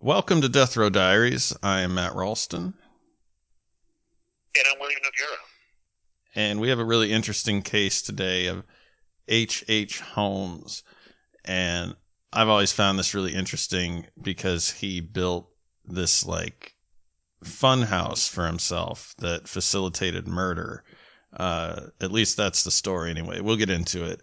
Welcome to death row diaries i am matt ralston And I'm William Noguera. and we have a really interesting case today of H. H. Holmes, and I've always found this really interesting because he built this like fun house for himself that facilitated murder. Uh, at least that's the story, anyway. We'll get into it.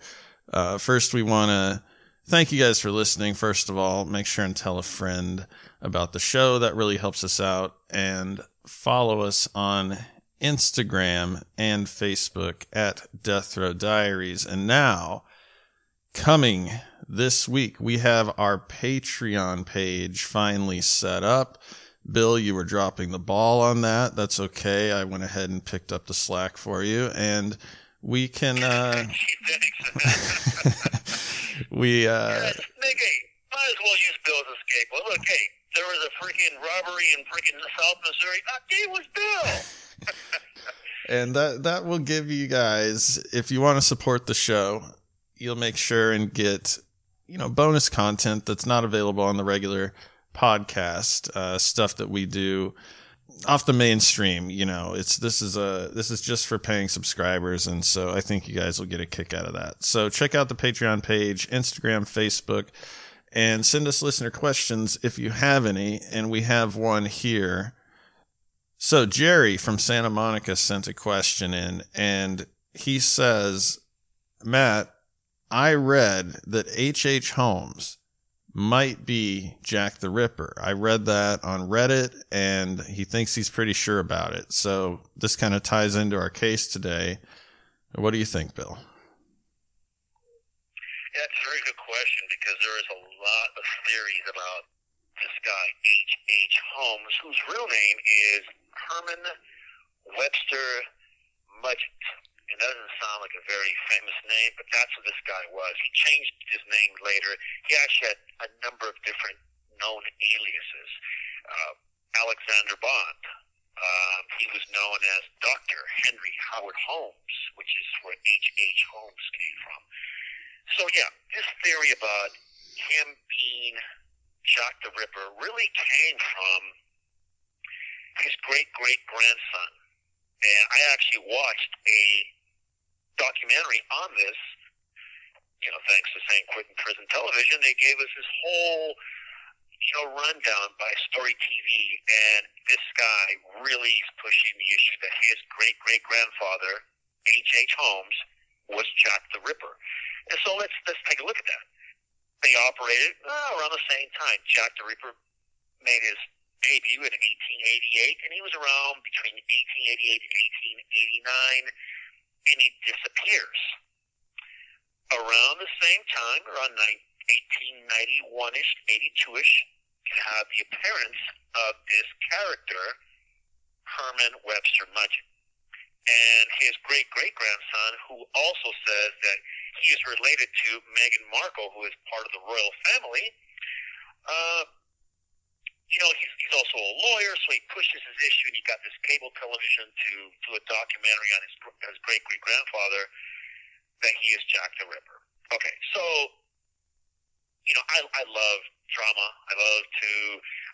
Uh, first, we want to thank you guys for listening. First of all, make sure and tell a friend about the show. That really helps us out. And follow us on Instagram and Facebook at Death Row Diaries. And now, coming this week, we have our Patreon page finally set up. Bill, you were dropping the ball on that. That's okay. I went ahead and picked up the slack for you. And we can, uh. we, uh, Nigga, might as well use Bill as a scapegoat. Look, hey, there was a freaking robbery in freaking South Missouri. Ah, it was Bill. and that that will give you guys if you want to support the show you'll make sure and get you know bonus content that's not available on the regular podcast uh, stuff that we do off the mainstream you know it's this is a this is just for paying subscribers and so i think you guys will get a kick out of that so check out the patreon page instagram facebook and send us listener questions if you have any and we have one here so Jerry from Santa Monica sent a question in, and he says, Matt, I read that H.H. H. Holmes might be Jack the Ripper. I read that on Reddit, and he thinks he's pretty sure about it. So this kind of ties into our case today. What do you think, Bill? That's a very good question because there is a lot of theories about this guy, H. H. Holmes, whose real name is Herman Webster Mudgett. That doesn't sound like a very famous name, but that's who this guy was. He changed his name later. He actually had a number of different known aliases. Uh, Alexander Bond. Um, he was known as Dr. Henry Howard Holmes, which is where H. H. Holmes came from. So yeah, this theory about him being Jack the Ripper really came from his great great grandson. And I actually watched a documentary on this. You know, thanks to San Quentin Prison Television, they gave us this whole, you know, rundown by Story TV, and this guy really is pushing the issue that his great great grandfather, H. H. Holmes, was Jack the Ripper. And so let's let's take a look at that. they operated uh, around the same time. Jack the Ripper made his debut in 1888, and he was around between 1888 and 1889, and he disappears. Around the same time, around 1891-ish, 82-ish, you have the appearance of this character, Herman Webster Mudgett. And his great-great-grandson, who also says that he is related to Meghan Markle, who is part of the royal family, uh, you know, he's, he's also a lawyer, so he pushes his issue, and he got this cable television to do a documentary on his, his great great grandfather that he is Jack the Ripper. Okay, so you know, I I love drama. I love to.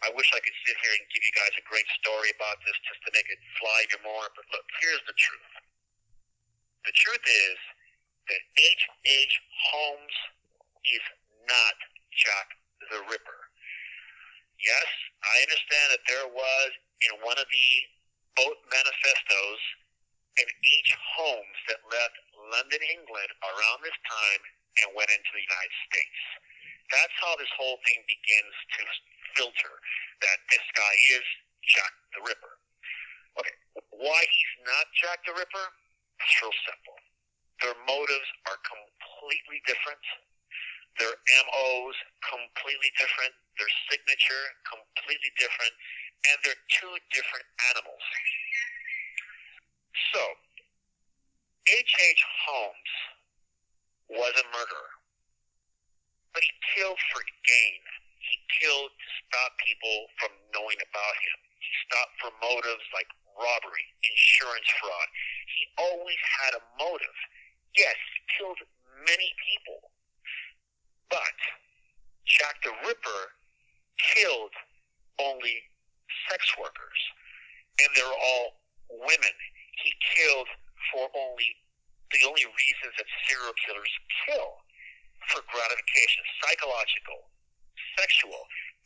I wish I could sit here and give you guys a great story about this just to make it fly even more. But look, here's the truth. The truth is that H. H. Holmes is not Jack the Ripper. Yes, I understand that there was in one of the boat manifestos in H. Holmes that left London, England around this time and went into the United States. That's how this whole thing begins to filter that this guy is Jack the Ripper. Okay, why he's not Jack the Ripper? It's real simple. Their motives are completely different. Their MOs completely different. Their signature completely different. And they're two different animals. So, H.H. H. Holmes was a murderer. But he killed for gain. He killed to stop people from knowing about him. He stopped for motives like robbery, insurance fraud. He always had a motive. Yes, he killed many people. But Jack the Ripper killed only sex workers. And they're all women. He killed for only the only reasons that serial killers kill for gratification, psychological, sexual.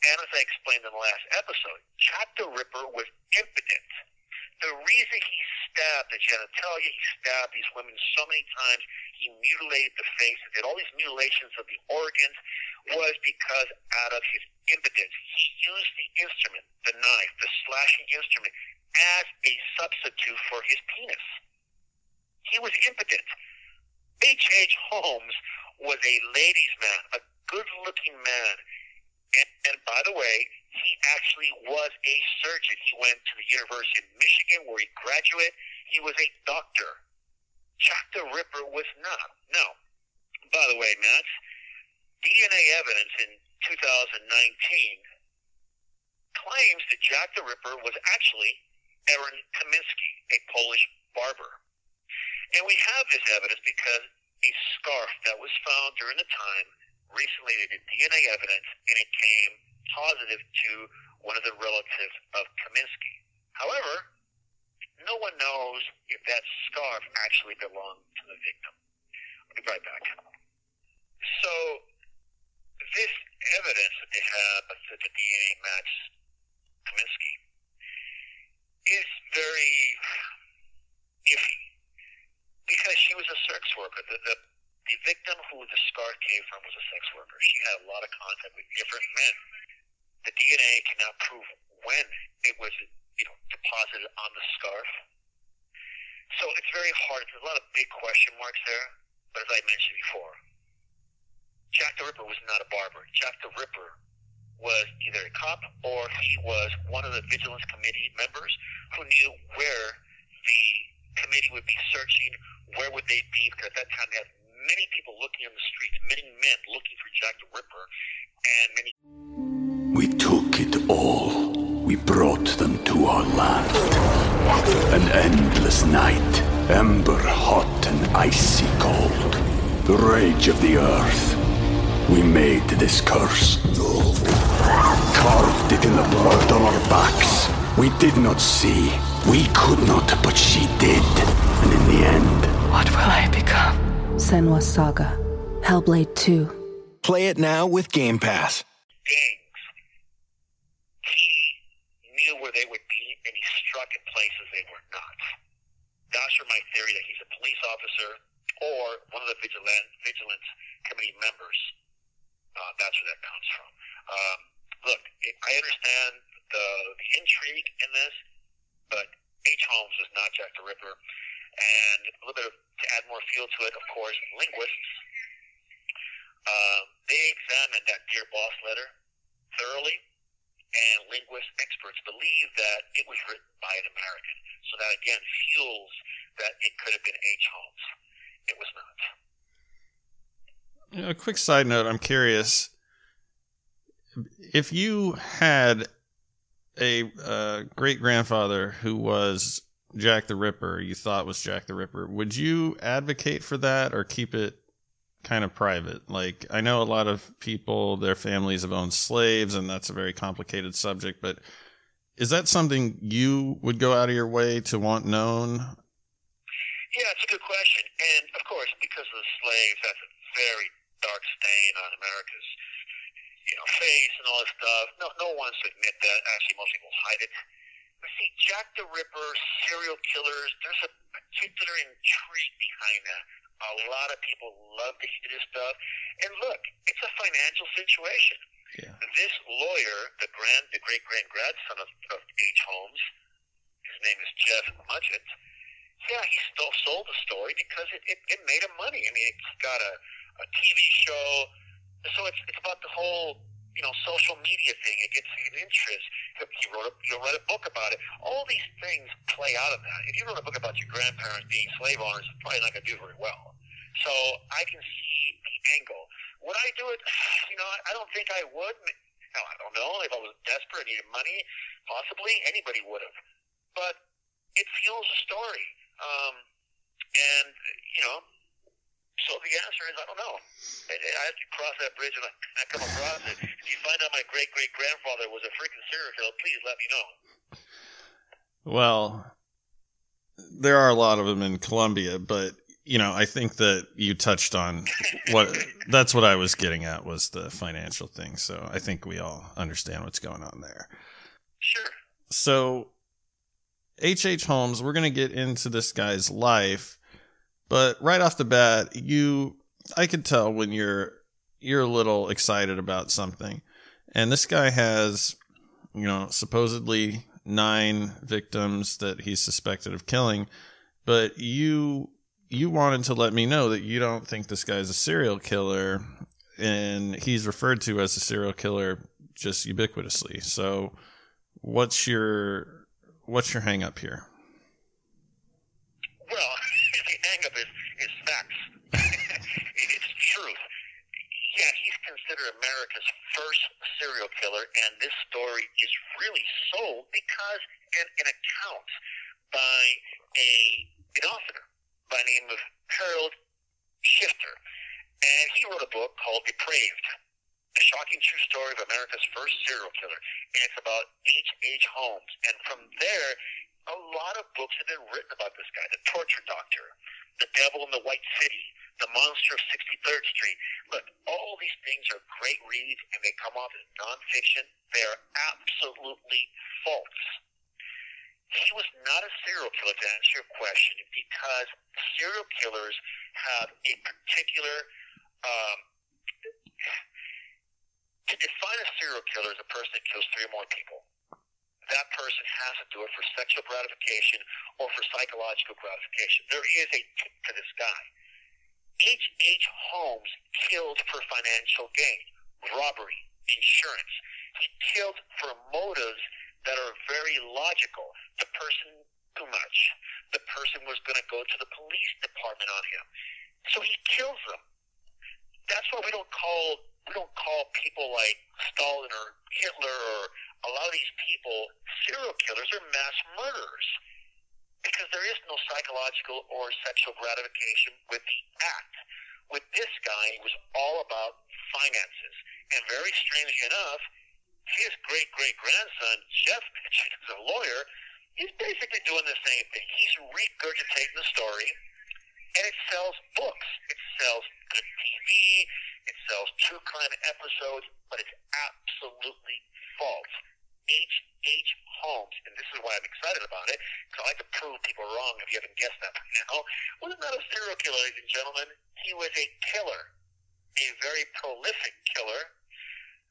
And as I explained in the last episode, Jack the Ripper was impotent. The reason he stabbed the genitalia, he stabbed these women so many times, he mutilated the face, did all these mutilations of the organs, was because out of his impotence, he used the instrument, the knife, the slashing instrument, as a substitute for his penis. He was impotent. H.H. Holmes was a ladies' man, a good-looking man. And, and by the way, he actually was a surgeon. He went to the University of Michigan where he graduated. He was a doctor. Jack the Ripper was not. No. By the way, Matt, DNA evidence in 2019 claims that Jack the Ripper was actually Aaron Kaminsky, a Polish barber. And we have this evidence because a scarf that was found during the time recently they did DNA evidence and it came positive to one of the relatives of Kaminsky. However, no one knows if that scarf actually belonged to the victim. I'll be right back. So, this evidence that they have that the DNA matched Kaminsky is very iffy because she was a sex worker. The, the, the victim who the scar came from was a sex worker. She had a lot of contact with different men. The DNA cannot prove when it was, you know, deposited on the scarf. So it's very hard. There's a lot of big question marks there. But as I mentioned before, Jack the Ripper was not a barber. Jack the Ripper was either a cop or he was one of the Vigilance Committee members who knew where the committee would be searching, where would they be? Because at that time they had many people looking in the streets, many men looking for Jack the Ripper, and many. We took it all. We brought them to our land. An endless night, ember hot and icy cold. The rage of the earth. We made this curse. Carved it in the blood on our backs. We did not see. We could not, but she did. And in the end. What will I become? Senua's Saga. Hellblade 2. Play it now with Game Pass. gangs. He knew where they would be, and he struck in places they were not. That's for my theory that he's a police officer or one of the vigilant, vigilance committee members. Uh, that's where that comes from. Um, look, I understand the, the intrigue in this, but H. Holmes was not Jack the Ripper. And a little bit of, to add more feel to it, of course, linguists, uh, they examined that Dear Boss letter thoroughly, and linguist experts believe that it was written by an American. So that again fuels that it could have been H. Holmes. It was not. A quick side note I'm curious if you had a uh, great grandfather who was Jack the Ripper, you thought was Jack the Ripper, would you advocate for that or keep it kind of private? Like, I know a lot of people, their families have owned slaves, and that's a very complicated subject, but is that something you would go out of your way to want known? Yeah, it's a good question. And of course, because of the slaves, that's very dark stain on America's you know, face and all this stuff. No, no one wants to admit that. Actually, most people hide it. But see, Jack the Ripper, serial killers, there's a particular intrigue behind that. A lot of people love to hear this stuff. And look, it's a financial situation. Yeah. This lawyer, the grand, the great grand grandson of, of H. Holmes, his name is Jeff Mudgett. Yeah, he still sold the story because it, it, it made him money. I mean, it's got a, a TV show so it's it's about the whole you know social media thing. It gets an interest. He wrote a, you write a book about it. All these things play out of that. If you wrote a book about your grandparents being slave owners, it's probably not going to do very well. So I can see the angle. Would I do it? You know, I don't think I would. No, I don't know. If I was desperate, needed money, possibly anybody would have. But it fuels the story. Um, and you know, so the answer is I don't know. I have to cross that bridge when I come across it. If you find out my great great grandfather was a freaking serial killer, please let me know. Well, there are a lot of them in Colombia, but you know, I think that you touched on what that's what I was getting at was the financial thing. So I think we all understand what's going on there. Sure. So H.H. H. Holmes, we're going to get into this guy's life but right off the bat, you I could tell when you're you're a little excited about something. And this guy has, you know, supposedly nine victims that he's suspected of killing, but you you wanted to let me know that you don't think this guy's a serial killer and he's referred to as a serial killer just ubiquitously. So what's your what's your hang up here? Well, hang up is, is facts. it's truth. Yeah, he's considered America's first serial killer, and this story is really sold because an, an account by a an author by the name of Harold Schechter, and he wrote a book called Depraved. The shocking true story of America's first serial killer, and it's about H. H. Holmes. And from there, a lot of books have been written about this guy, the torture doctor, the devil in the white city, the monster of 63rd Street. Look, all these things are great reads and they come off as nonfiction. They are absolutely false. He was not a serial killer, to answer your question, because serial killers have a particular. Um, to define a serial killer as a person that kills three or more people that person has to do it for sexual gratification or for psychological gratification. There is a tip to this guy. H. H. Holmes killed for financial gain, robbery, insurance. He killed for motives that are very logical. The person too much. The person was going to go to the police department on him. So he kills them. That's why we don't call we don't call people like Stalin or Hitler or a lot of these people serial killers are mass murderers because there is no psychological or sexual gratification with the act. With this guy, it was all about finances. And very strangely enough, his great great grandson, Jeff Mitchell, is a lawyer, he's basically doing the same thing. He's regurgitating the story, and it sells books. It sells good TV. It sells true crime episodes, but it's absolutely false. H. H. Holmes, and this is why I'm excited about it, because I like to prove people wrong if you haven't guessed that by now, was not a serial killer, ladies and gentlemen. He was a killer. a very prolific killer,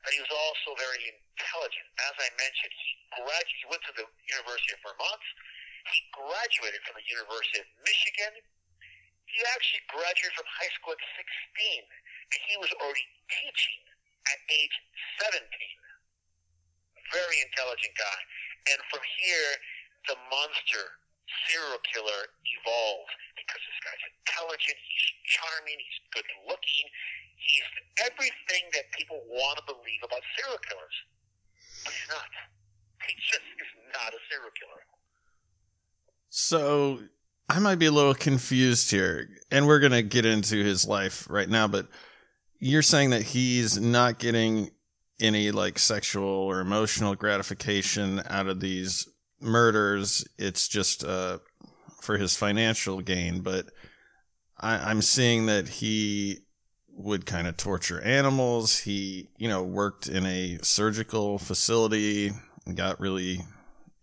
but he was also very intelligent. As I mentioned, he graduated. He went to the University of Vermont. He graduated from the University of Michigan. He actually graduated from high school at 16, and he was already teaching at age 17. Very intelligent guy. And from here, the monster serial killer evolved because this guy's intelligent, he's charming, he's good looking, he's everything that people want to believe about serial killers. But he's not. He just is not a serial killer. So I might be a little confused here, and we're gonna get into his life right now, but you're saying that he's not getting any like sexual or emotional gratification out of these murders. It's just uh, for his financial gain. But I, I'm seeing that he would kind of torture animals. He, you know, worked in a surgical facility and got really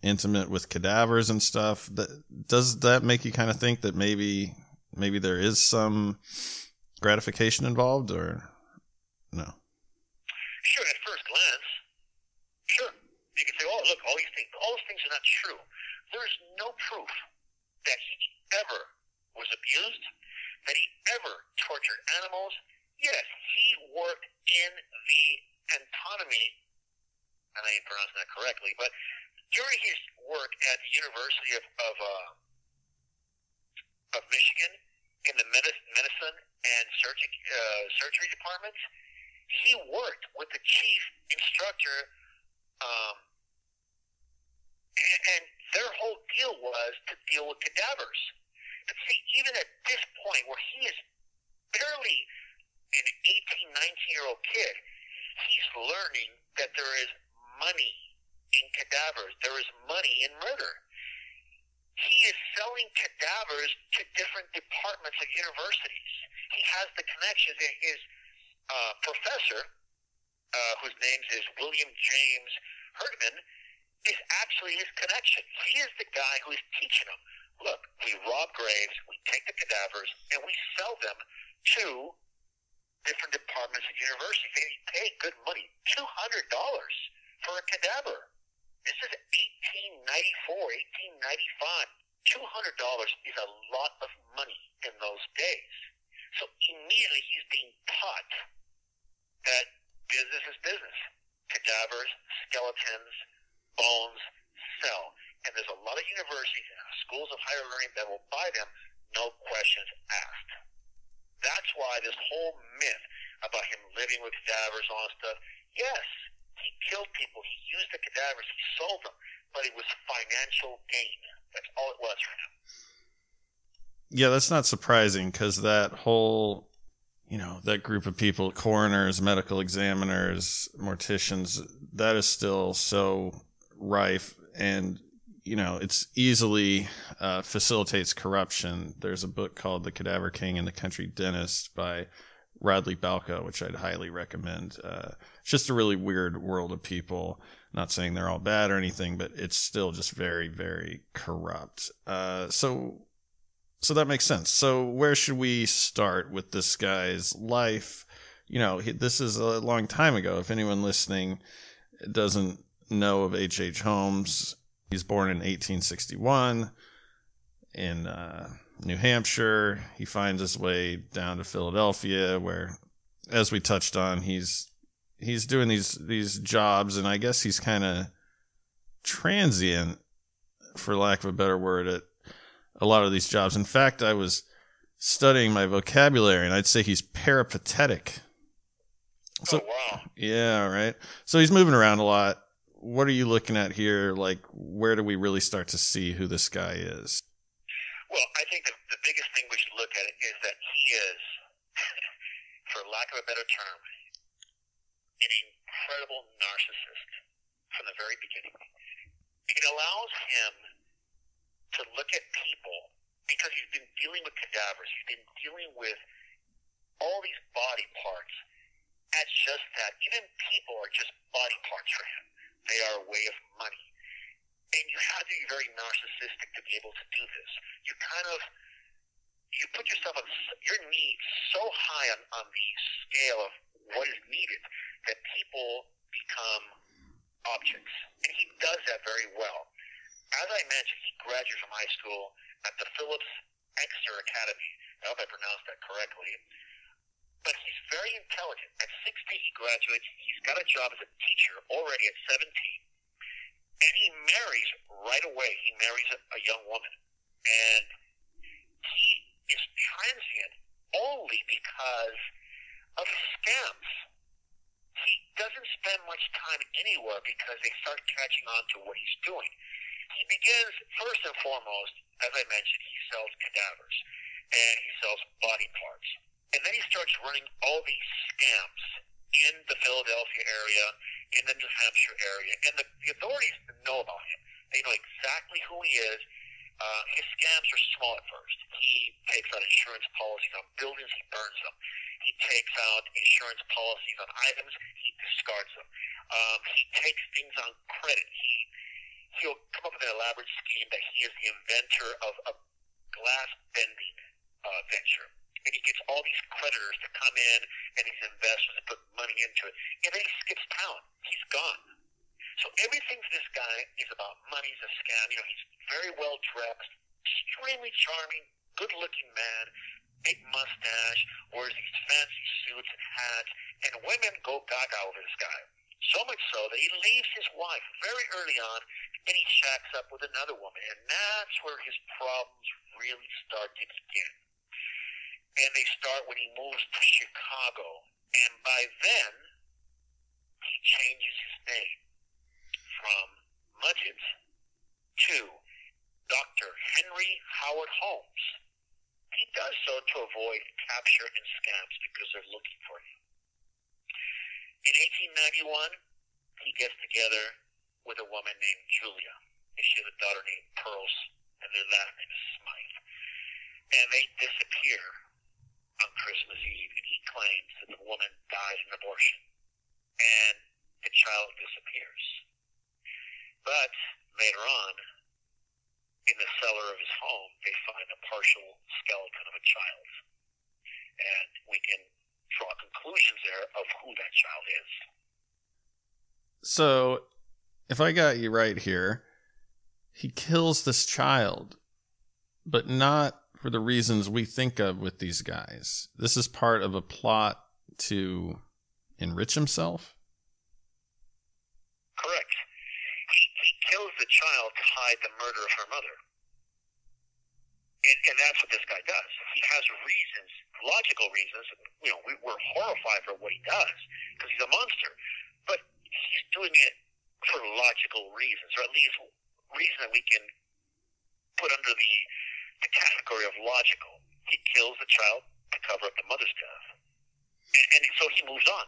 intimate with cadavers and stuff. That does that make you kind of think that maybe maybe there is some gratification involved or no? Sure, at first glance, sure. You can say, oh, look, all these things, all those things are not true. There's no proof that he ever was abused, that he ever tortured animals. Yes, he worked in the anatomy, and I ain't pronouncing that correctly, but during his work at the University of of, uh, of Michigan in the medicine and surgery, uh, surgery departments, he worked with the chief instructor, um, and, their whole deal was to deal with cadavers. But see, even at this point, where he is barely an 18, 19 year old kid, he's learning that there is money in cadavers. There is money in murder. He is selling cadavers to different departments of universities. He has the connections. And his uh, professor, uh, whose name is William James Herdman, is actually his connection. He is the guy who is teaching him. Look, we rob graves, we take the cadavers, and we sell them to different departments of universities. And he paid good money, two hundred dollars for a cadaver. This is 1894, 1895. Two hundred dollars is a lot of money in those days. So immediately he's being taught that business is business. Cadavers, skeletons, bones sell. And there's a lot of universities and schools of higher learning that will buy them, no questions asked. That's why this whole myth about him living with cadavers and all that stuff, yes, he killed people, he used the cadavers, he sold them, but it was financial gain. That's all it was for him. Yeah, that's not surprising because that whole, you know, that group of people, coroners, medical examiners, morticians, that is still so rife and you know it's easily uh, facilitates corruption. There's a book called the cadaver king and the country dentist by radley balko which i'd highly recommend. Uh, it's just a really weird world of people. Not saying they're all bad or anything but it's still just very very corrupt. Uh, so so that makes sense. So where should we start with this guy's life? You know this is a long time ago. If anyone listening doesn't know of H.H. H. Holmes. He's born in 1861 in uh, New Hampshire. He finds his way down to Philadelphia, where, as we touched on, he's he's doing these these jobs, and I guess he's kind of transient, for lack of a better word, at a lot of these jobs. In fact, I was studying my vocabulary, and I'd say he's peripatetic. So, oh, wow. Yeah, right. So he's moving around a lot what are you looking at here? Like, where do we really start to see who this guy is? Well, I think the, the biggest thing we should look at is that he is, for lack of a better term, an incredible narcissist from the very beginning. It allows him to look at people because he's been dealing with cadavers, he's been dealing with all these body parts as just that. Even people are just body parts for him. They are a way of money. And you have to be very narcissistic to be able to do this. You kind of you put yourself on your needs so high on, on the scale of what is needed that people become objects. And he does that very well. As I mentioned, he graduated from high school at the Phillips Exeter Academy. I hope I pronounced that correctly. But he's very intelligent. At 16, he graduates. He's got a job as a teacher already at 17. And he marries right away. He marries a, a young woman. And he is transient only because of scams. He doesn't spend much time anywhere because they start catching on to what he's doing. He begins, first and foremost, as I mentioned, he sells cadavers and he sells body parts. And then he starts running all these scams in the Philadelphia area, in the New Hampshire area. And the, the authorities know about him. They know exactly who he is. Uh, his scams are small at first. He takes out insurance policies on buildings, he burns them. He takes out insurance policies on items, he discards them. Um, he takes things on credit. He he'll come up with an elaborate scheme that he is the inventor of a glass bending uh, venture. And he gets all these creditors to come in and these investors to put money into it. And then he skips town. He's gone. So everything to this guy is about money. He's a scam. You know, he's very well dressed, extremely charming, good looking man, big mustache, wears these fancy suits and hats, and women go gaga over this guy. So much so that he leaves his wife very early on and he shacks up with another woman. And that's where his problems really start to begin. And they start when he moves to Chicago. And by then, he changes his name from Mudgett to Dr. Henry Howard Holmes. He does so to avoid capture and scams because they're looking for him. In 1891, he gets together with a woman named Julia. And she has a daughter named Pearls, and their last name is Smythe. And they disappear on Christmas Eve, and he claims that the woman dies in abortion, and the child disappears. But later on, in the cellar of his home, they find a partial skeleton of a child. And we can draw conclusions there of who that child is. So, if I got you right here, he kills this child, but not for the reasons we think of with these guys. This is part of a plot to enrich himself. Correct. He, he kills the child to hide the murder of her mother. And, and that's what this guy does. He has reasons, logical reasons. You know, we, we're horrified for what he does because he's a monster. But he's doing it for logical reasons, or at least reason that we can put under the, the category of logical. He kills the child to cover up the mother's death. And, and so he moves on.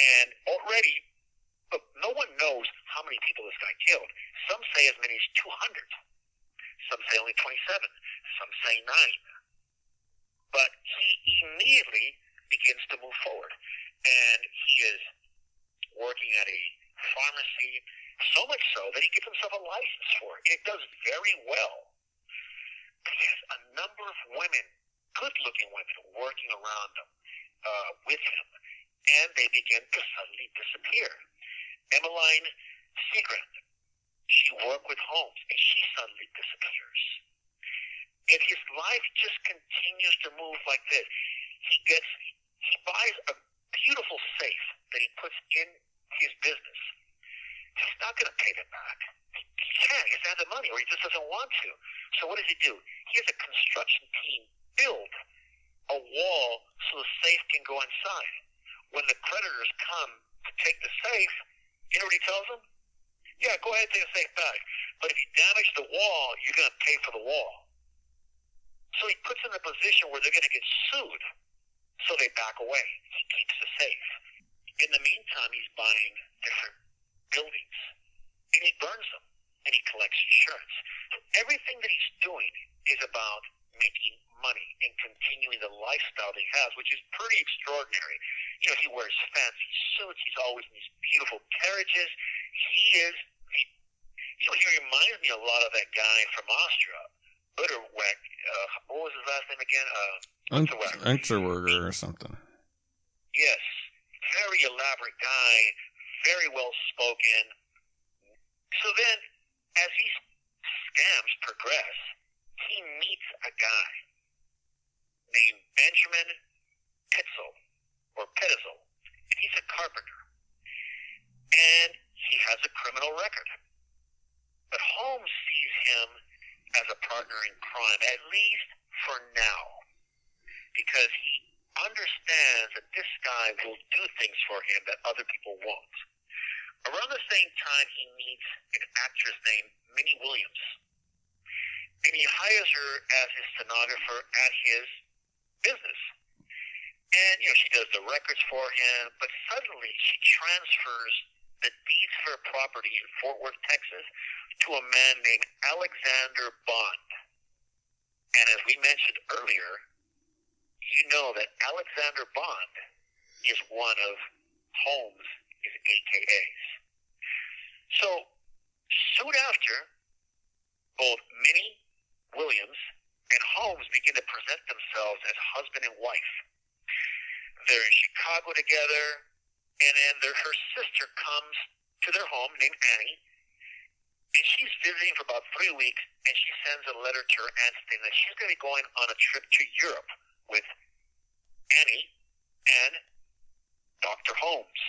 And already Look, no one knows how many people this guy killed. Some say as many as 200. Some say only 27. Some say 9. But he immediately begins to move forward. And he is working at a pharmacy, so much so that he gets himself a license for it. It does very well. Number of women, good looking women, working around him, uh, with him. And they begin to suddenly disappear. Emmeline Cigrand. She worked with Holmes, and she suddenly disappears. And his life just continues to move like this. He gets, he buys a beautiful safe that he puts in his business. He's not going to pay them back. He can't. He doesn't have the money, or he just doesn't want to. So what does he do? He has a construction team build a wall so the safe can go inside. When the creditors come to take the safe, you know what he tells them? Yeah, go ahead and take the safe back. But if you damage the wall, you're going to pay for the wall. So he puts them in a position where they're going to get sued. So they back away. He keeps the safe. In the meantime, he's buying different buildings. And he burns them. And he collects insurance. So everything that he's doing is about making money and continuing the lifestyle that he has, which is pretty extraordinary. You know, he wears fancy suits. He's always in these beautiful carriages. He is, he, you know, he reminds me a lot of that guy from Austria. Bitterweck. Uh, what was his last name again? Uh, Unterweger. Unterwerger or something. Yes, very elaborate guy, very well spoken. So then, as these scams progress, he meets a guy named Benjamin Pitzel or Pitzel. He's a carpenter, and he has a criminal record. But Holmes sees him as a partner in crime, at least for now, because he understands that this guy will do things for him that other people won't. Around the same time, he meets an actress named Minnie Williams, and he hires her as his stenographer at his business. And, you know, she does the records for him, but suddenly she transfers the deeds for her property in Fort Worth, Texas, to a man named Alexander Bond. And as we mentioned earlier, you know that Alexander Bond is one of Holmes' his AKAs. So soon after, both Minnie Williams and Holmes begin to present themselves as husband and wife. They're in Chicago together, and then their, her sister comes to their home named Annie, and she's visiting for about three weeks, and she sends a letter to her aunt saying that she's going to be going on a trip to Europe with Annie and Dr. Holmes.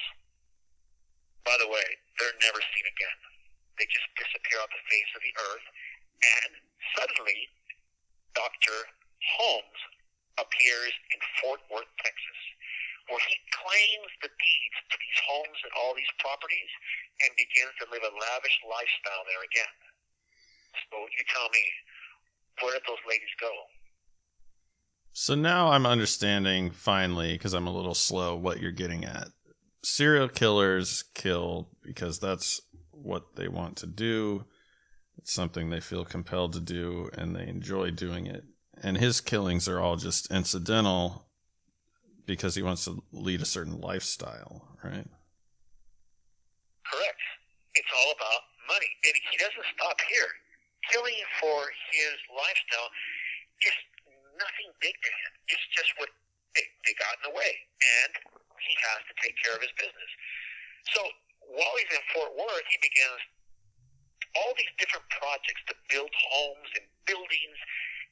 By the way, they're never seen again. They just disappear off the face of the earth, and suddenly, Dr. Holmes appears in Fort Worth, Texas, where he claims the deeds to these homes and all these properties and begins to live a lavish lifestyle there again. So you tell me, where did those ladies go? So now I'm understanding finally, because I'm a little slow, what you're getting at. Serial killers kill because that's what they want to do. It's something they feel compelled to do and they enjoy doing it. And his killings are all just incidental because he wants to lead a certain lifestyle, right? Correct. It's all about money. And he doesn't stop here. Killing for his lifestyle is nothing big to him. It's just what they, they got in the way. And he has to take care of his business. So while he's in Fort Worth, he begins all these different projects to build homes and buildings,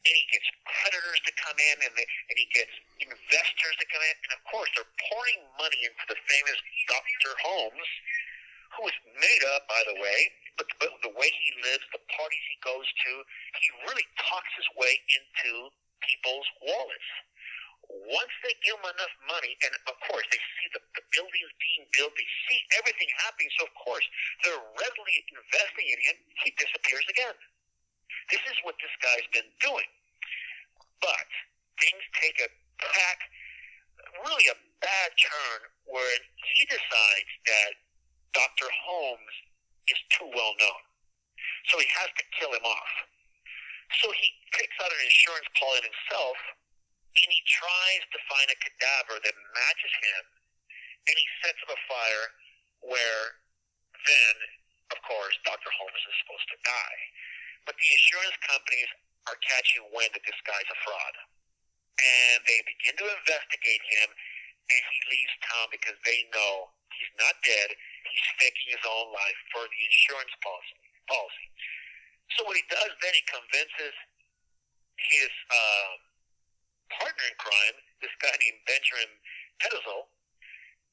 and he gets creditors to come in, and, they, and he gets investors to come in, and of course they're pouring money into the famous Dr. Holmes, who is made up, by the way, but the, the way he lives, the parties he goes to, he really talks his way into people's wallets once they give him enough money, and of course they see the, the buildings being built, they see everything happening, so of course they're readily investing in him, he disappears again. This is what this guy's been doing. But things take a tack, really a bad turn, where he decides that Dr. Holmes is too well known. So he has to kill him off. So he picks out an insurance policy himself and he tries to find a cadaver that matches him, and he sets up a fire where then, of course, Dr. Holmes is supposed to die. But the insurance companies are catching wind that this guy's a fraud. And they begin to investigate him, and he leaves town because they know he's not dead. He's faking his own life for the insurance policy. policy. So what he does then, he convinces his... Uh, partner in crime, this guy named Benjamin Petzel,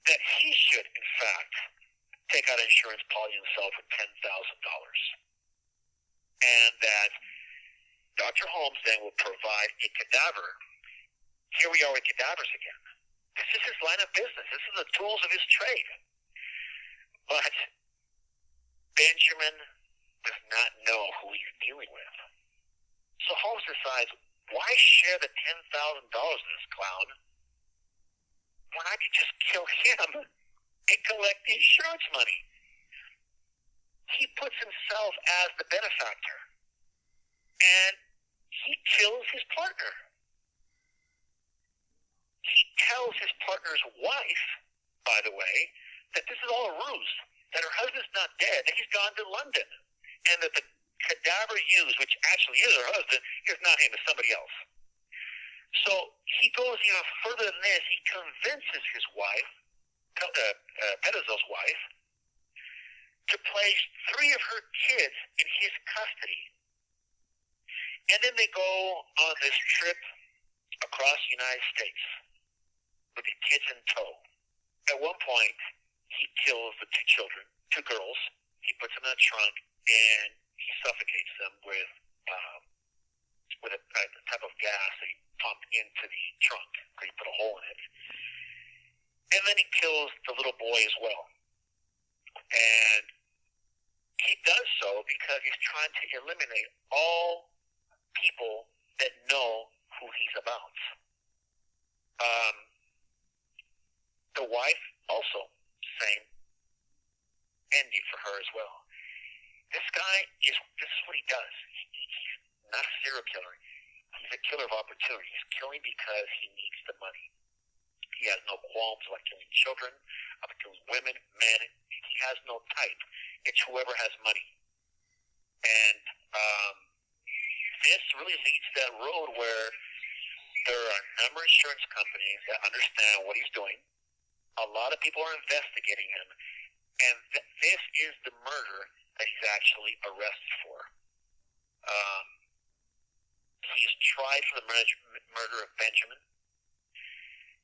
that he should, in fact, take out an insurance policy himself for ten thousand dollars, and that Dr. Holmes then will provide a cadaver. Here we are with cadavers again. This is his line of business. This is the tools of his trade. But Benjamin does not know who he's dealing with. So Holmes decides, why share the ten thousand dollars with this clown when I could just kill him and collect the insurance money? He puts himself as the benefactor, and he kills his partner. He tells his partner's wife, by the way, that this is all a ruse, that her husband's not dead, that he's gone to London, and that the cadaver used, which actually is her husband, is not him, it's somebody else. So he goes even further than this. He convinces his wife, uh, uh, wife, to place three of her kids in his custody. And then they go on this trip across the United States with the kids in tow. At one point, he kills the two children, two girls. He puts them in a trunk and he suffocates them with um, with a, a type of gas that he pumped into the trunk, he put a hole in it. And then he kills the little boy as well. And he does so because he's trying to eliminate all people that know who he's about. Um, the wife also same ending for her as well. This guy is this is what he does. He, he's not a serial killer. He's a killer of opportunity. He's killing because he needs the money. He has no qualms about killing children, about killing women, men. He has no type. It's whoever has money. And um, this really leads to that road where there are a number of insurance companies that understand what he's doing. A lot of people are investigating him. And th- this is the murder that he's actually arrested for. Um, he's tried for the murder, murder of Benjamin.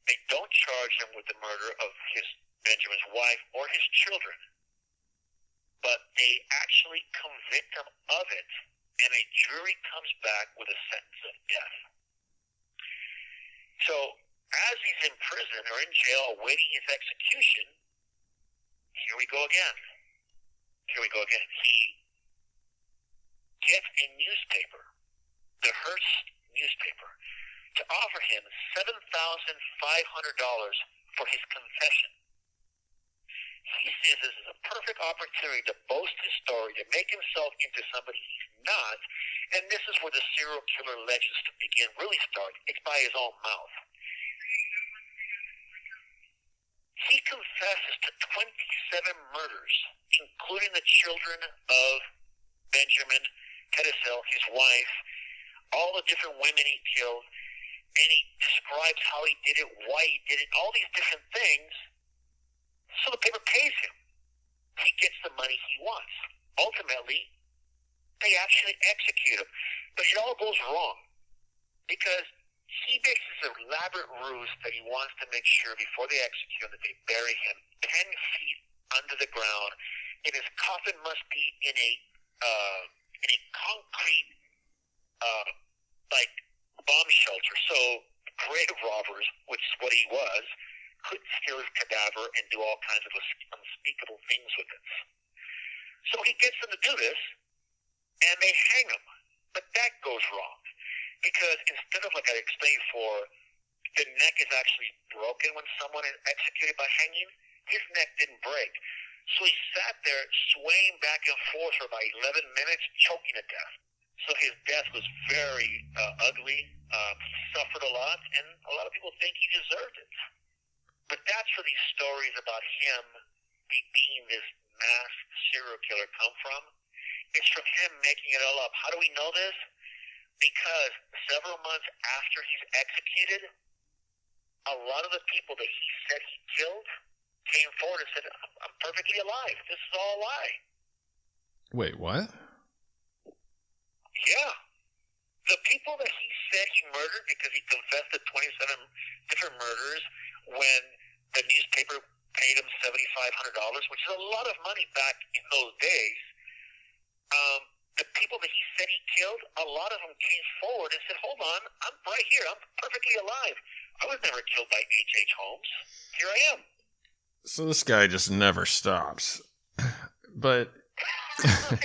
They don't charge him with the murder of his Benjamin's wife or his children, but they actually convict him of it, and a jury comes back with a sentence of death. So, as he's in prison or in jail awaiting his execution, here we go again. Here we go again. He gets a newspaper, the Hearst newspaper, to offer him $7,500 for his confession. He sees this as a perfect opportunity to boast his story, to make himself into somebody he's not, and this is where the serial killer legends begin really start. It's by his own mouth. He confesses to 27 murders, including the children of Benjamin Pitezel, his wife, all the different women he killed, and he describes how he did it, why he did it, all these different things. So the paper pays him. He gets the money he wants. Ultimately, they actually execute him. But it all goes wrong because he makes this elaborate ruse that he wants to make sure before they execute him that they bury him 10 feet under the ground. And his coffin must be in a, uh, in a concrete, uh, like bomb shelter. So grave robbers, which is what he was, could steal his cadaver and do all kinds of unspeakable things with it. So he gets them to do this, and they hang him. But that goes wrong because instead of like I explained before, the neck is actually broken when someone is executed by hanging. His neck didn't break, so he sat there swaying back and forth for about 11 minutes, choking to death. So his death was very uh, ugly. He suffered a lot, and a lot of people think he deserved it. But that's where these stories about him be, being this mass serial killer come from. It's from him making it all up. How do we know this? Because several months after he's executed, a lot of the people that he said he killed came forward and said, I'm perfectly alive. This is all a lie. Wait, what? Yeah. The people that he said he murdered because he confessed to 27 different murders when the newspaper paid him $7,500, which is a lot of money back in those days. Um, the people that he said he killed, a lot of them came forward and said, "Hold on, I'm right here. I'm perfectly alive. I was never killed by H. H. Holmes. Here I am." So this guy just never stops. But right,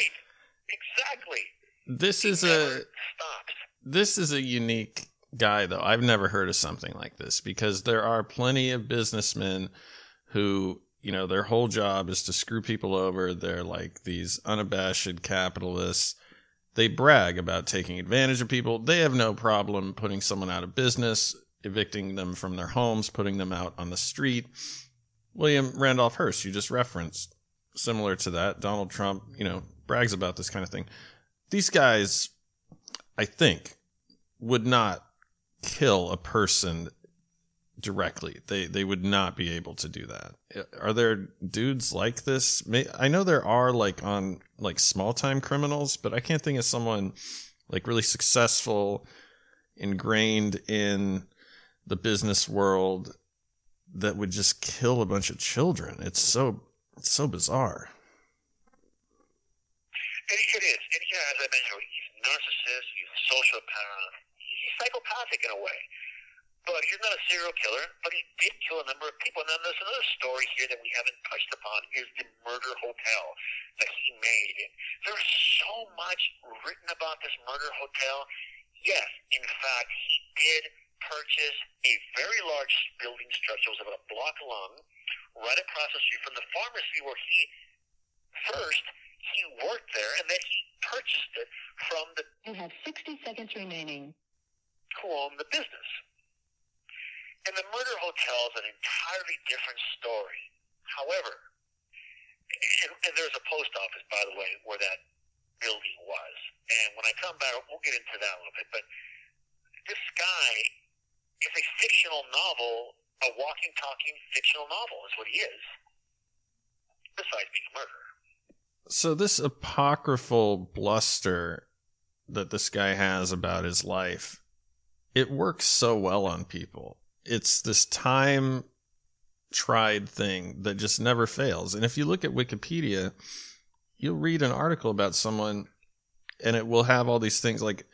exactly. This he is a stops. this is a unique guy though. I've never heard of something like this because there are plenty of businessmen who you know, their whole job is to screw people over. They're like these unabashed capitalists. They brag about taking advantage of people. They have no problem putting someone out of business, evicting them from their homes, putting them out on the street. William Randolph Hearst, you just referenced, similar to that. Donald Trump, you know, brags about this kind of thing. these guys, I think, would not kill a person directly. They they would not be able to do that. Are there dudes like this? I know there are like on like small time criminals, but I can't think of someone like really successful, ingrained in the business world that would just kill a bunch of children. It's so it's so bizarre. It, it is. Yeah, as I mentioned, he's a narcissist, he's a sociopath, he's psychopathic in a way. But he's not a serial killer, but he did kill a number of people. And then there's another story here that we haven't touched upon is the murder hotel that he made. There's so much written about this murder hotel. Yes, in fact, he did purchase a very large building structure. It was about a block long, right across the street from the pharmacy where he first he worked there, and then he purchased it from the. You have 60 seconds remaining. Who owned the business? And the murder hotel is an entirely different story. However, and, and there's a post office, by the way, where that building was. And when I come back, we'll get into that a little bit. But this guy is a fictional novel, a walking, talking fictional novel is what he is, besides being a murderer. So this apocryphal bluster that this guy has about his life, it works so well on people. It's this time tried thing that just never fails. And if you look at Wikipedia, you'll read an article about someone and it will have all these things like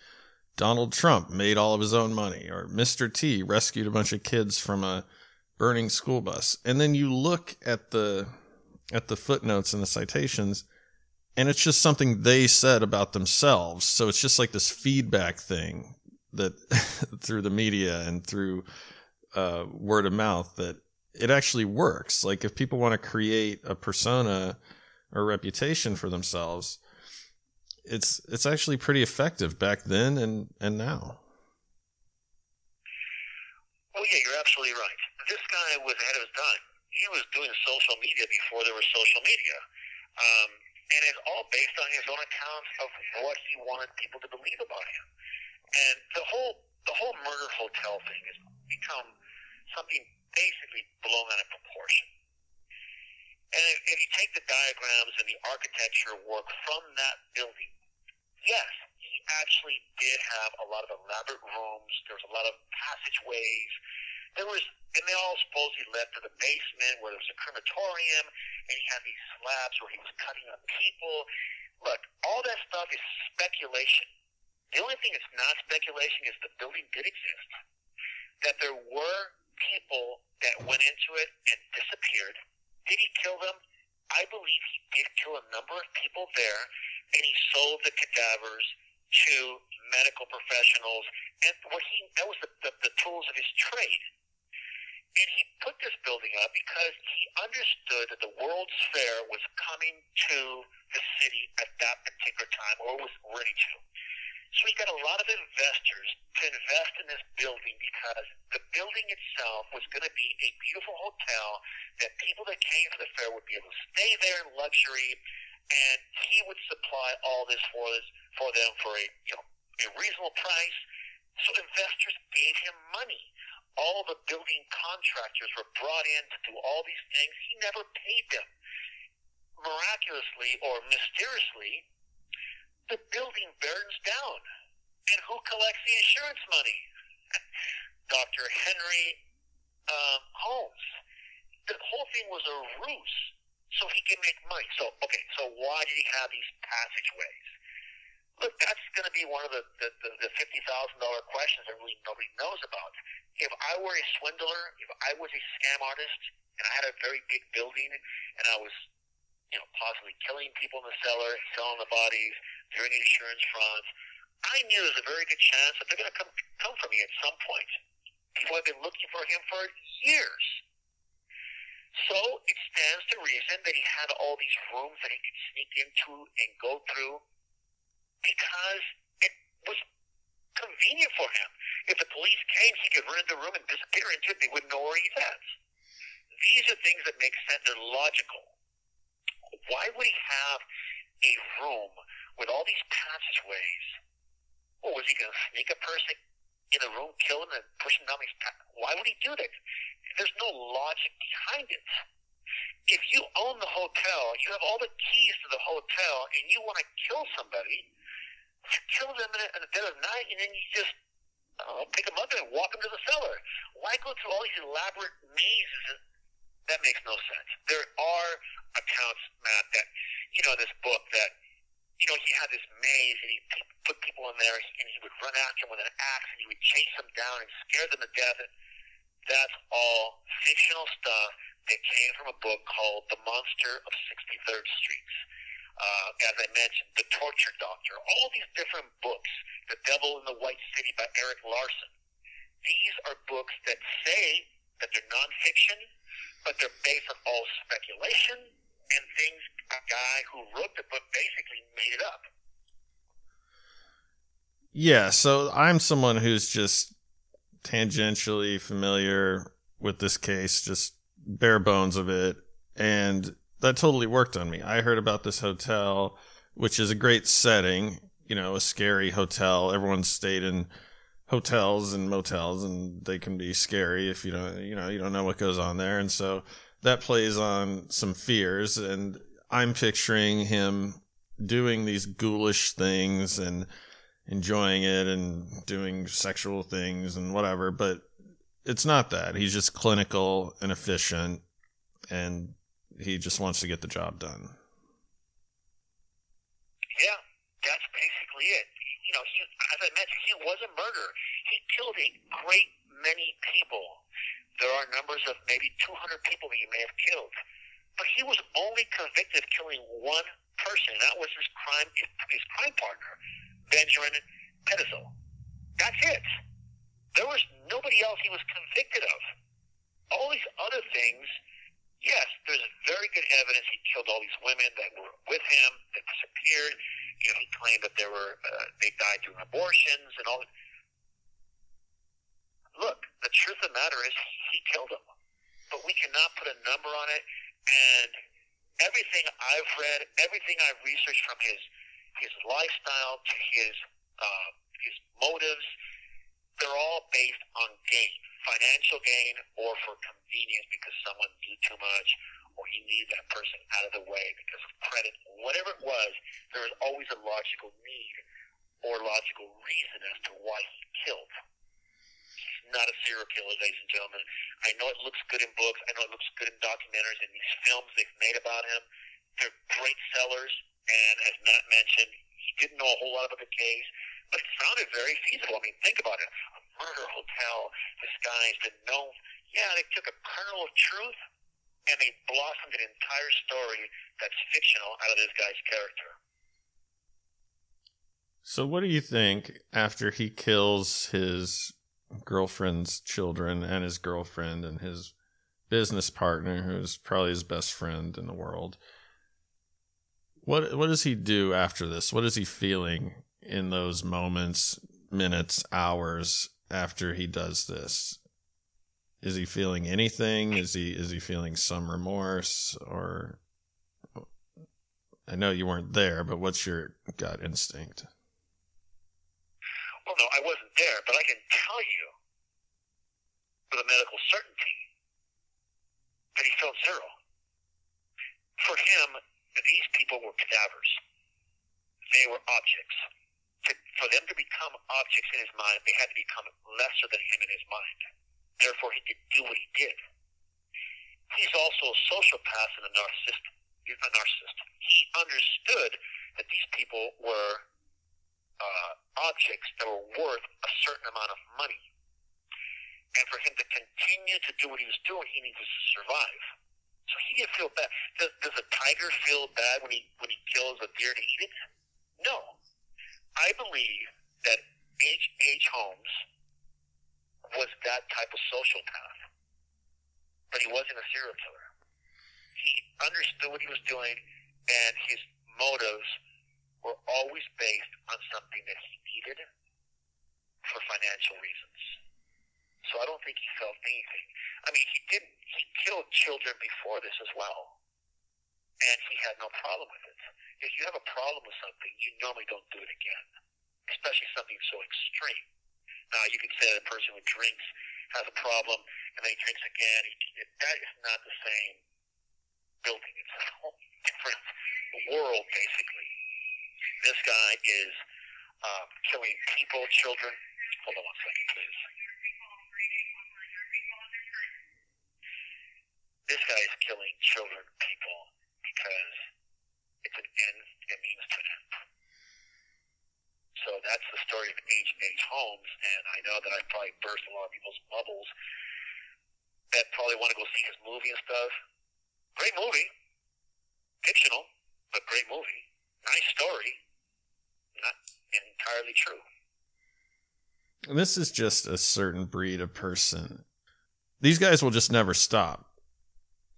Donald Trump made all of his own money or Mr. T rescued a bunch of kids from a burning school bus. And then you look at the at the footnotes and the citations and it's just something they said about themselves. So it's just like this feedback thing that through the media and through uh, word of mouth that it actually works. Like if people want to create a persona or reputation for themselves, it's it's actually pretty effective back then and and now. Oh yeah, you're absolutely right. This guy was ahead of his time. He was doing social media before there was social media. Um, and it's all based on his own accounts of what he wanted people to believe about him. And the whole the whole murder hotel thing has become something basically blown out of proportion. And if, if you take the diagrams and the architecture work from that building, yes, he actually did have a lot of elaborate rooms. There was a lot of passageways. There was, and they all supposedly led to the basement where there was a crematorium, and he had these slabs where he was cutting up people. Look, all that stuff is speculation. The only thing that's not speculation is the building did exist. That there were people that went into it and disappeared. Did he kill them? I believe he did kill a number of people there, and he sold the cadavers to medical professionals, and what he that was the, the, the tools of his trade. And he put this building up because he understood that the World's Fair was coming to the city at that particular time, or was ready to. So he got a lot of investors to invest in this building because the building itself was going to be a beautiful hotel that people that came to the fair would be able to stay there in luxury, and he would supply all this for this for them for a you know a reasonable price. So investors gave him money all the building contractors were brought in to do all these things. He never paid them. Miraculously or mysteriously, the building burns down. And who collects the insurance money? Dr. Henry um, Holmes. The whole thing was a ruse so he can make money. So, okay, so why did he have these passageways? Look, that's going to be one of the, the, the, the $50,000 questions that really nobody knows about if I were a swindler, if I was a scam artist, and I had a very big building, and I was, you know, possibly killing people in the cellar, selling the bodies, doing insurance frauds, I knew there's a very good chance that they're going to come come for me at some point. People have been looking for him for years. So it stands to reason that he had all these rooms that he could sneak into and go through because it was convenient for him. If the police came, he could run into the room and disappear into it. They wouldn't know where he's at. These are things that make sense. They're logical. Why would he have a room with all these passageways. Well, was he going to sneak a person in a room, kill him, and push him down these pa- Why would he do that? There's no logic behind it. If you own the hotel, you have all the keys to the hotel, and you want to kill somebody, you kill them in, in the dead of night, and then you just uh, pick them up and walk them to the cellar. Why go through all these elaborate mazes? That makes no sense. There are accounts, Matt, that you know this book that you know he had this maze and he put people in there and he would run after them with an axe and he would chase them down and scare them to death. And that's all fictional stuff that came from a book called The Monster of 63rd Street. Uh, as I mentioned, The Torture Doctor, all these different books, The Devil in the White City by Erik Larson. These are books that say that they're nonfiction, but they're based on all speculation guy who wrote the book basically made it up. Yeah, so I'm someone who's just tangentially familiar with this case, just bare bones of it, and that totally worked on me. I heard about this hotel, which is a great setting, you know, a scary hotel. Everyone's stayed in hotels and motels and they can be scary if you don't you know you don't know what goes on there and so that plays on some fears and i'm picturing him doing these ghoulish things and enjoying it and doing sexual things and whatever but it's not that he's just clinical and efficient and he just wants to get the job done Yeah, that's basically it. You know, he, as I mentioned, he was a murderer. He killed a great many people. There are numbers of maybe 200 people that he may have killed. But he was only convicted of killing one person, that was his crime his crime partner, Benjamin Pitezel. That's it. There was nobody else he was convicted of. All these other things, yes, there's very good evidence he killed all these women that were with him that disappeared. You know, he claimed that they were uh, they died during abortions and all. that. Look, the truth of the matter is he killed them, but we cannot put a number on it. And everything I've read, everything I've researched from his his lifestyle to his uh, his motives, they're all based on gain, financial gain, or for convenience because someone knew too much, or he needed that person out of the way because of credit, whatever it was. There is always a logical need or logical reason as to why he killed. Not a serial killer, ladies and gentlemen. I know it looks good in books. I know it looks good in documentaries and these films they've made about him. They're great sellers, and as Matt mentioned, he didn't know a whole lot about the case, but it sounded very feasible. I mean, think about it. A murder hotel disguised and known. Yeah, they took a kernel of truth and they blossomed an entire story that's fictional out of this guy's character. So, what do you think after he kills his girlfriend's children and his girlfriend and his business partner, who's probably his best friend in the world? What what does he do after this? What is he feeling in those moments, minutes, hours after he does this? Is he feeling anything? Is he is he feeling some remorse or I know you weren't there, but what's your gut instinct? Well, no, I wasn't there, but I can tell you with a medical certainty that he felt zero. For him, these people were cadavers. They were objects. For them to become objects in his mind, they had to become lesser than him in his mind. Therefore, he could do what he did. He's also a sociopath and a narcissist. A narcissist. He understood that these people were uh, objects that were worth a certain amount of money. And for him to continue to do what he was doing, he needed to survive. So he didn't feel bad. Does, does a tiger feel bad when he when he kills a deer to eat it? No. I believe that H. H. Holmes was that type of sociopath, but he wasn't a serial killer. He understood what he was doing, and his motives were always based on something that he needed for financial reasons. So I don't think he felt anything. I mean, he didn't. He killed children before this as well, and he had no problem with it. If you have a problem with something, you normally don't do it again, especially something so extreme. Now, you could say that a person who drinks has a problem and then he drinks again. That is not the same building. It's a whole different world, basically. This guy is um, killing people, children. Hold on one second, please. This guy is killing children, people, because it's an end, it means to an end. So that's the story of H.H. Holmes, and I know that I probably burst a lot of people's bubbles that probably want to go see his movie and stuff. Great movie. Fictional, but great movie. Nice story. Not entirely true. And this is just a certain breed of person. These guys will just never stop.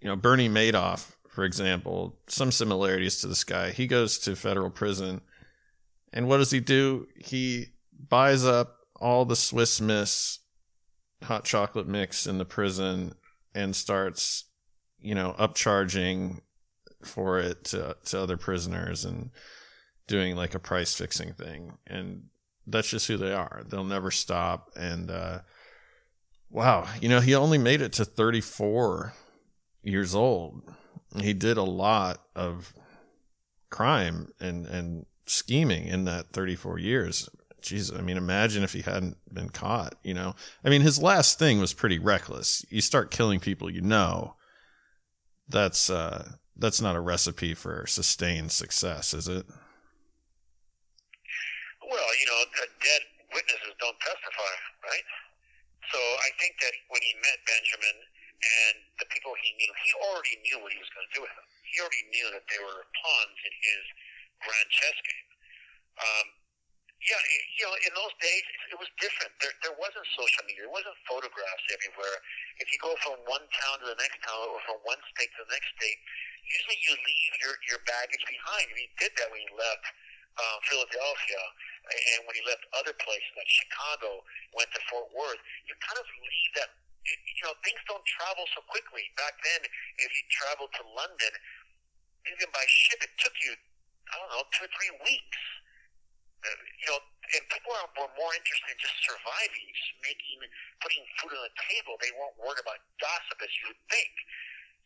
You know, Bernie Madoff, for example, some similarities to this guy. He goes to federal prison, and what does he do? He buys up all the Swiss Miss hot chocolate mix in the prison and starts, you know, upcharging for it to, to other prisoners and doing like a price fixing thing. And that's just who they are. They'll never stop. And, uh, wow, you know, he only made it to 34 years old. He did a lot of crime and, and scheming in that 34 years. Jesus, I mean, imagine if he hadn't been caught, you know? I mean, his last thing was pretty reckless. You start killing people you know. That's, uh, that's not a recipe for sustained success, is it? You know, dead witnesses don't testify, right? So I think that when he met Benjamin and the people he knew, he already knew what he was going to do with them. He already knew that they were pawns in his grand chess game. Um, yeah, you know, in those days it was different. There, there wasn't social media. There wasn't photographs everywhere. If you go from one town to the next town or from one state to the next state, usually you leave your your baggage behind. He did that when he left uh, Philadelphia, and when he left other places like Chicago, went to Fort Worth. You kind of leave that. You know, things don't travel so quickly. Back then, if you traveled to London, even by ship, it took you I don't know two or three weeks uh, you know, and people are, were more interested in just surviving, just making, putting food on the table. They weren't worried about gossip as you would think.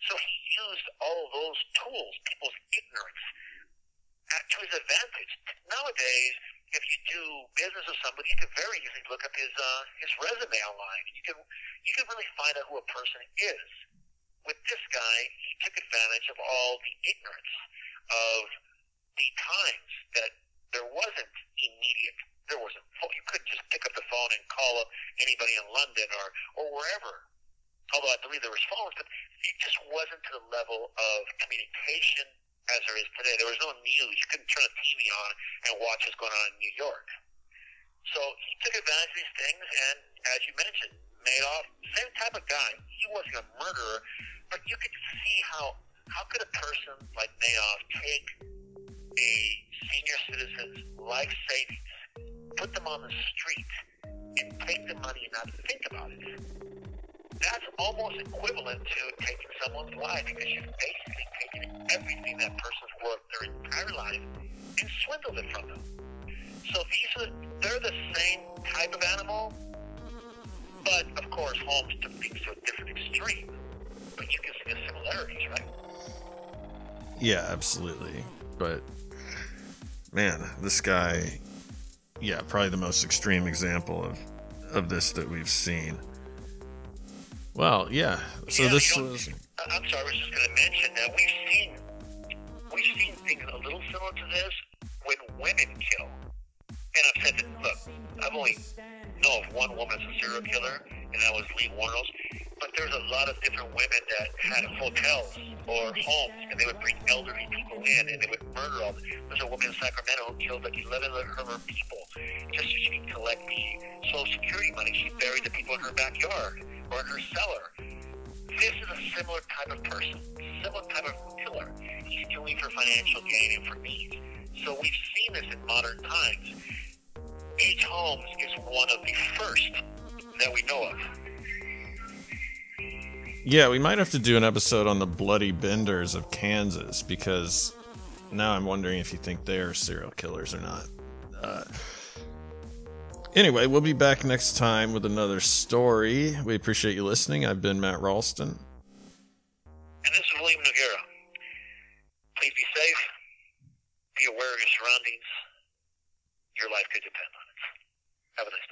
So he used all those tools, people's ignorance, at, to his advantage. Nowadays, if you do business with somebody, you can very easily look up his uh, his resume online. You can you can really find out who a person is. With this guy, he took advantage of all the ignorance of the times that there wasn't immediate. There wasn't. You couldn't just pick up the phone and call up anybody in London or or wherever. Although I believe there was phones, but it just wasn't to the level of communication as there is today. There was no news. You couldn't turn a TV on and watch what's going on in New York. So he took advantage of these things, and as you mentioned, Madoff, same type of guy. He wasn't a murderer, but you could see how how could a person like Madoff take a senior citizen's life savings, put them on the street, and take the money and not think about it. That's almost equivalent to taking someone's life because you've basically taken everything that person's worked their entire life and swindled it from them. So these are they're the same type of animal, but of course Holmes took things to a different extreme. But you can see the similarities, right? Yeah, absolutely. But man, this guy, yeah, probably the most extreme example of of this that we've seen. Well, yeah. So yeah, this you know, was. I'm sorry, I was just going to mention that we've seen we've seen things a little similar to this when women kill. And I've said that, look, I've only know of one woman as a serial killer, and that was Lee Wuornos. But there's a lot of different women that had hotels or homes, and they would bring elderly people in, and they would murder all. There's a woman in Sacramento who killed like 11 of her people just so she could collect the Social Security money. She buried the people in her backyard or her cellar. This is a similar type of person, similar type of killer. He's doing for financial gain and for needs. So we've seen this in modern times. H. Holmes is one of the first that we know of. Yeah, we might have to do an episode on the bloody benders of Kansas because now I'm wondering if you think they're serial killers or not. Uh, Anyway, we'll be back next time with another story. We appreciate you listening. I've been Matt Ralston. And this is William Nogueira. Please be safe. Be aware of your surroundings. Your life could depend on it. Have a nice day.